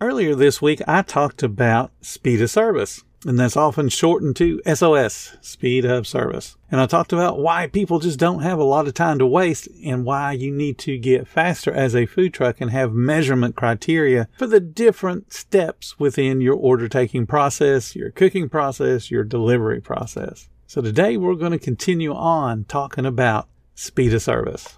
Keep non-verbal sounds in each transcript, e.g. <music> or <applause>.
Earlier this week, I talked about speed of service, and that's often shortened to SOS, speed of service. And I talked about why people just don't have a lot of time to waste and why you need to get faster as a food truck and have measurement criteria for the different steps within your order taking process, your cooking process, your delivery process. So today we're going to continue on talking about speed of service.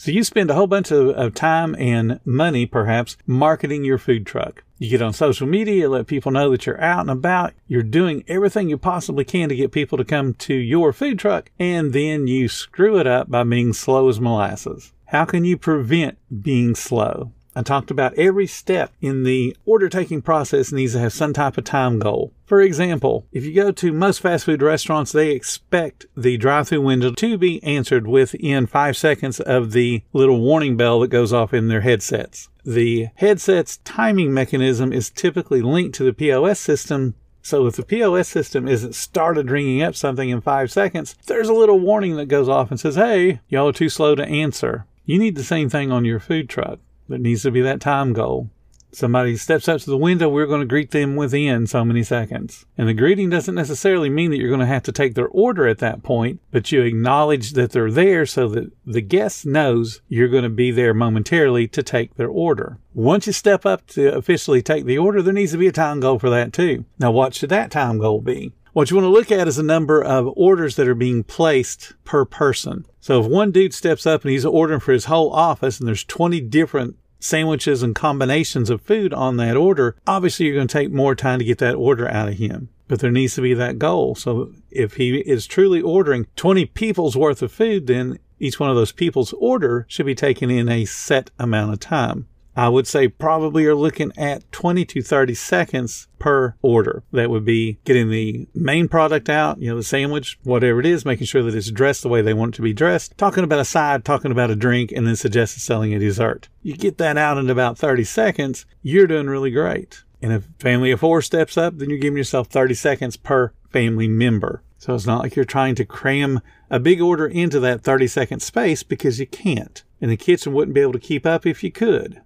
So you spend a whole bunch of, of, time and money, perhaps, marketing your food truck. You get on social media, let people know that you're out and about. You're doing everything you possibly can to get people to come to your food truck, and then you screw it up by being slow as molasses. How can you prevent being slow? I talked about every step in the order taking process needs to have some type of time goal. For example, if you go to most fast food restaurants, they expect the drive through window to be answered within five seconds of the little warning bell that goes off in their headsets. The headset's timing mechanism is typically linked to the POS system so if the POS system isn't started ringing up something in five seconds, there's a little warning that goes off and says, hey, y'all are too slow to answer. You need the same thing on your food truck. There needs to be that time goal. Somebody steps up to the window, we're going to greet them within so many seconds. And the greeting doesn't necessarily mean that you're going to have to take their order at that point, but you acknowledge that they're there so that the guest knows you're going to be there momentarily to take their order. Once you step up to officially take the order, there needs to be a time goal for that too. Now, what should that time goal be? What you want to look at is the number of orders that are being placed per person. So if one dude steps up and he's ordering for his whole office and there's 20 different sandwiches and combinations of food on that order, obviously you're going to take more time to get that order out of him. But there needs to be that goal. So if he is truly ordering 20 people's worth of food, then each one of those people's order should be taken in a set amount of time. I would say probably are looking at 20 to 30 seconds per order. That would be getting the main product out, you know, the sandwich, whatever it is, making sure that it's dressed the way they want it to be dressed, talking about a side, talking about a drink, and then suggesting selling a dessert. You get that out in about 30 seconds, you're doing really great. And if family of four steps up, then you're giving yourself 30 seconds per family member. So it's not like you're trying to cram a big order into that 30 second space because you can't. And the kitchen wouldn't be able to keep up if you could.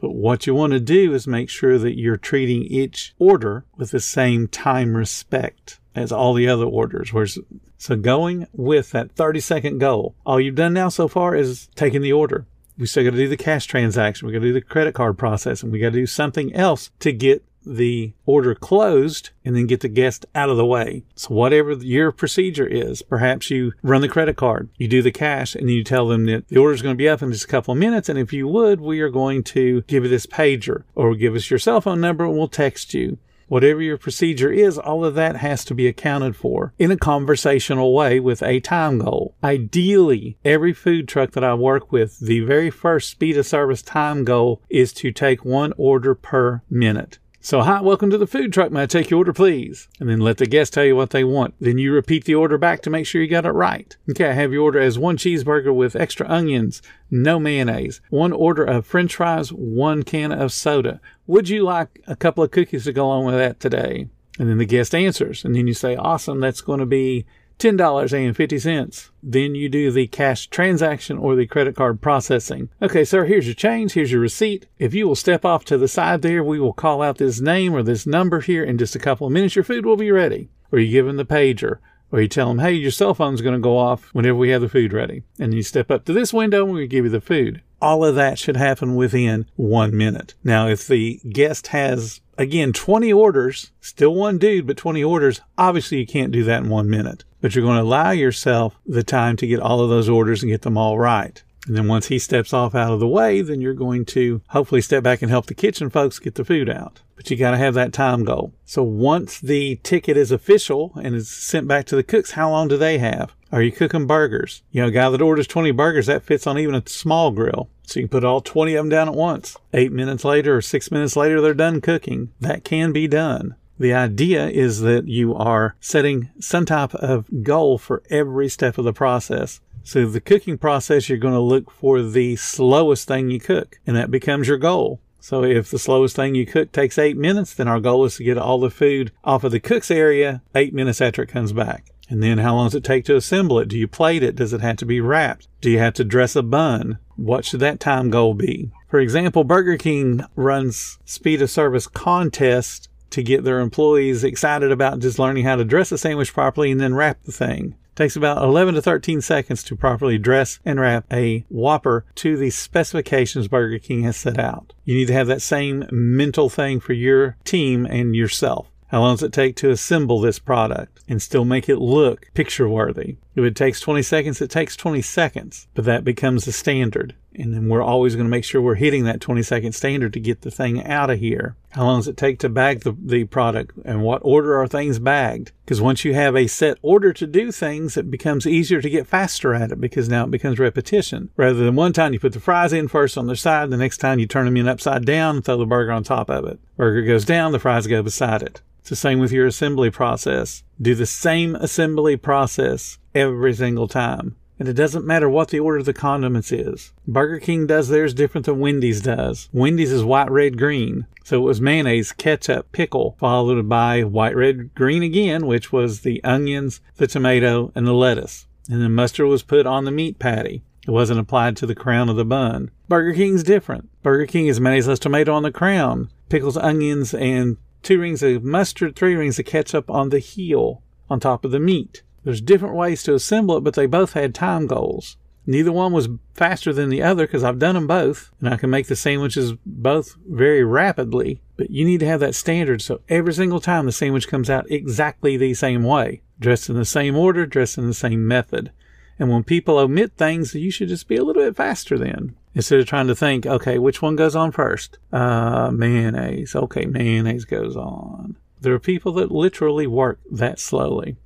But what you want to do is make sure that you're treating each order with the same time respect as all the other orders. Whereas, so going with that 30 second goal, all you've done now so far is taking the order. We still got to do the cash transaction. We got to do the credit card processing. We got to do something else to get the order closed and then get the guest out of the way. So whatever your procedure is, perhaps you run the credit card, you do the cash, and you tell them that the order is going to be up in just a couple of minutes. And if you would, we are going to give you this pager or give us your cell phone number and we'll text you. Whatever your procedure is, all of that has to be accounted for in a conversational way with a time goal. Ideally, every food truck that I work with, the very first speed of service time goal is to take one order per minute. So, hi, welcome to the food truck. May I take your order, please? And then let the guest tell you what they want. Then you repeat the order back to make sure you got it right. Okay, I have your order as one cheeseburger with extra onions, no mayonnaise, one order of french fries, one can of soda. Would you like a couple of cookies to go along with that today? And then the guest answers. And then you say, awesome, that's going to be $10.50. Then you do the cash transaction or the credit card processing. Okay, sir, here's your change. Here's your receipt. If you will step off to the side there, we will call out this name or this number here in just a couple of minutes. Your food will be ready. Or you give them the pager. Or you tell them, hey, your cell phone's going to go off whenever we have the food ready. And you step up to this window and we give you the food. All of that should happen within one minute. Now, if the guest has again 20 orders, still one dude, but 20 orders, obviously you can't do that in one minute. But you're going to allow yourself the time to get all of those orders and get them all right. And then once he steps off out of the way, then you're going to hopefully step back and help the kitchen folks get the food out. But you got to have that time goal. So once the ticket is official and is sent back to the cooks, how long do they have? Are you cooking burgers? You know, a guy that orders 20 burgers, that fits on even a small grill. So you can put all 20 of them down at once. Eight minutes later or six minutes later, they're done cooking. That can be done. The idea is that you are setting some type of goal for every step of the process. So the cooking process, you're going to look for the slowest thing you cook, and that becomes your goal. So if the slowest thing you cook takes eight minutes, then our goal is to get all the food off of the cook's area eight minutes after it comes back. And then how long does it take to assemble it? Do you plate it? Does it have to be wrapped? Do you have to dress a bun? What should that time goal be? For example, Burger King runs speed of service contests to get their employees excited about just learning how to dress a sandwich properly and then wrap the thing takes about 11 to 13 seconds to properly dress and wrap a Whopper to the specifications Burger King has set out. You need to have that same mental thing for your team and yourself. How long does it take to assemble this product and still make it look picture worthy? If it takes 20 seconds, it takes 20 seconds, but that becomes the standard. And then we're always going to make sure we're hitting that 20 second standard to get the thing out of here. How long does it take to bag the, the product and what order are things bagged? Because once you have a set order to do things, it becomes easier to get faster at it because now it becomes repetition. Rather than one time you put the fries in first on the side, the next time you turn them in upside down and throw the burger on top of it. Burger goes down, the fries go beside it. It's the same with your assembly process. Do the same assembly process every single time. And it doesn't matter what the order of the condiments is. Burger King does theirs different than Wendy's does. Wendy's is white, red, green. So it was mayonnaise, ketchup, pickle, followed by white, red, green again, which was the onions, the tomato, and the lettuce. And then mustard was put on the meat patty. It wasn't applied to the crown of the bun. Burger King's different. Burger King is mayonnaise, less tomato on the crown, pickles, onions, and two rings of mustard, three rings of ketchup on the heel on top of the meat. There's different ways to assemble it, but they both had time goals. Neither one was faster than the other because I've done them both and I can make the sandwiches both very rapidly. But you need to have that standard so every single time the sandwich comes out exactly the same way, dressed in the same order, dressed in the same method. And when people omit things, you should just be a little bit faster then. Instead of trying to think, okay, which one goes on first? Uh, mayonnaise. Okay, mayonnaise goes on. There are people that literally work that slowly.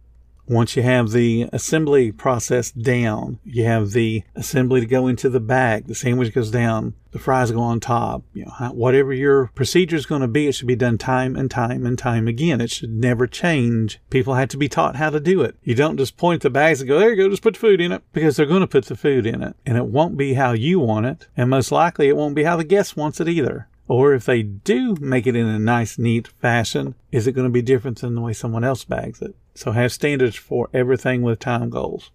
Once you have the assembly process down, you have the assembly to go into the bag, the sandwich goes down, the fries go on top. You know, whatever your procedure is going to be, it should be done time and time and time again. It should never change. People have to be taught how to do it. You don't just point the bags and go, there you go, just put the food in it because they're going to put the food in it and it won't be how you want it. And most likely it won't be how the guest wants it either. Or if they do make it in a nice, neat fashion, is it going to be different than the way someone else bags it? So have standards for everything with time goals.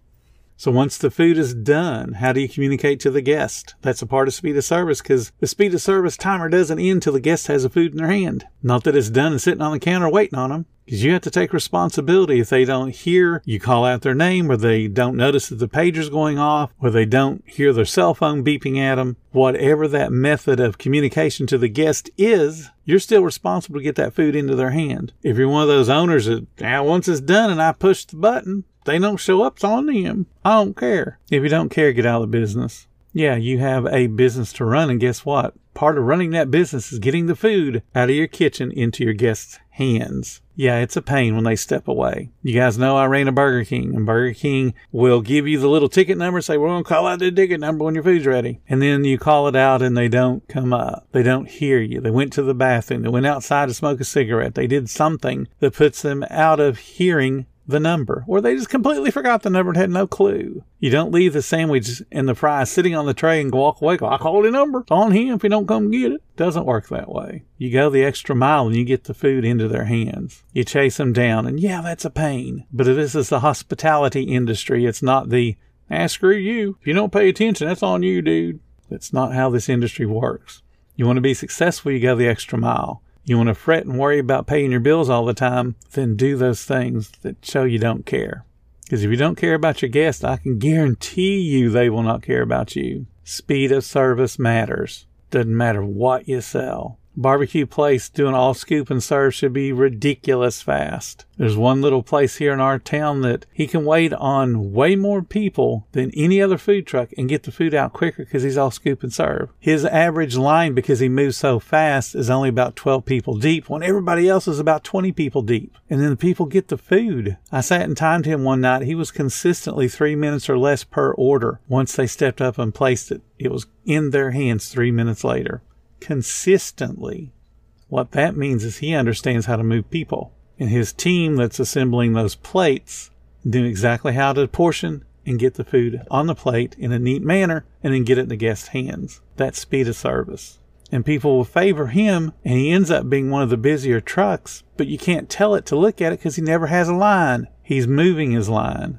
So once the food is done, how do you communicate to the guest? That's a part of speed of service because the speed of service timer doesn't end till the guest has the food in their hand. Not that it's done and sitting on the counter waiting on them because you have to take responsibility if they don't hear you call out their name or they don't notice that the pager's going off or they don't hear their cell phone beeping at them. Whatever that method of communication to the guest is, you're still responsible to get that food into their hand. If you're one of those owners that, ah, once it's done and I push the button, they don't show up, it's on them. I don't care. If you don't care, get out of the business. Yeah, you have a business to run, and guess what? Part of running that business is getting the food out of your kitchen into your guests' hands. Yeah, it's a pain when they step away. You guys know I ran a Burger King, and Burger King will give you the little ticket number say, We're going to call out the ticket number when your food's ready. And then you call it out and they don't come up. They don't hear you. They went to the bathroom. They went outside to smoke a cigarette. They did something that puts them out of hearing the number, or they just completely forgot the number and had no clue. You don't leave the sandwich and the fries sitting on the tray and walk away. Go, I called the number. It's on him if he don't come get it. Doesn't work that way. You go the extra mile and you get the food into their hands. You chase them down, and yeah, that's a pain. But if this is the hospitality industry, it's not the ah, screw you. If you don't pay attention, that's on you, dude. That's not how this industry works. You want to be successful, you go the extra mile you want to fret and worry about paying your bills all the time, then do those things that show you don't care. Because if you don't care about your guests, I can guarantee you they will not care about you. Speed of service matters. Doesn't matter what you sell. Barbecue place doing all scoop and serve should be ridiculous fast. There's one little place here in our town that he can wait on way more people than any other food truck and get the food out quicker because he's all scoop and serve. His average line, because he moves so fast, is only about 12 people deep when everybody else is about 20 people deep. And then the people get the food. I sat and timed him one night. He was consistently three minutes or less per order. Once they stepped up and placed it, it was in their hands three minutes later consistently. What that means is he understands how to move people. And his team that's assembling those plates knew exactly how to portion and get the food on the plate in a neat manner and then get it in the guest's hands. That's speed of service. And people will favor him and he ends up being one of the busier trucks, but you can't tell it to look at it because he never has a line. He's moving his line.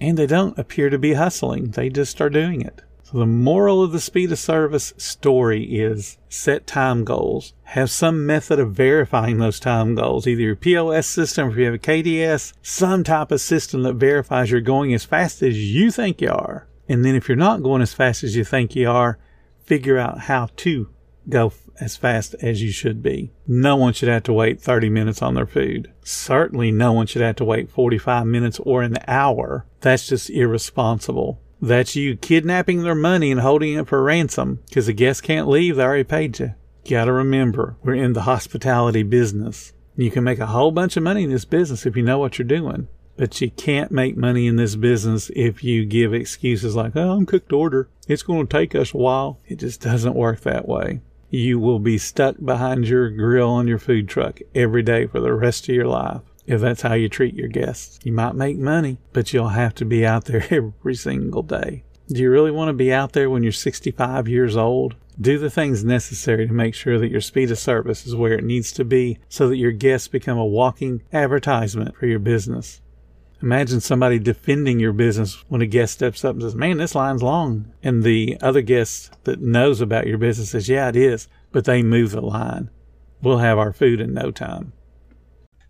And they don't appear to be hustling. They just are doing it. So the moral of the speed of service story is set time goals. Have some method of verifying those time goals, either your POS system if you have a KDS, some type of system that verifies you're going as fast as you think you are. And then if you're not going as fast as you think you are, figure out how to go as fast as you should be. No one should have to wait 30 minutes on their food. Certainly no one should have to wait 45 minutes or an hour. That's just irresponsible. That's you kidnapping their money and holding it for ransom because the guests can't leave. They already paid you. Gotta remember, we're in the hospitality business. You can make a whole bunch of money in this business if you know what you're doing. But you can't make money in this business if you give excuses like, oh, I'm cooked order. It's going to take us a while. It just doesn't work that way. You will be stuck behind your grill on your food truck every day for the rest of your life if that's how you treat your guests. You might make money, but you'll have to be out there <laughs> every single day. Do you really want to be out there when you're 65 years old? Do the things necessary to make sure that your speed of service is where it needs to be so that your guests become a walking advertisement for your business. Imagine somebody defending your business when a guest steps up and says, Man, this line's long. And the other guest that knows about your business says, Yeah, it is, but they move the line. We'll have our food in no time.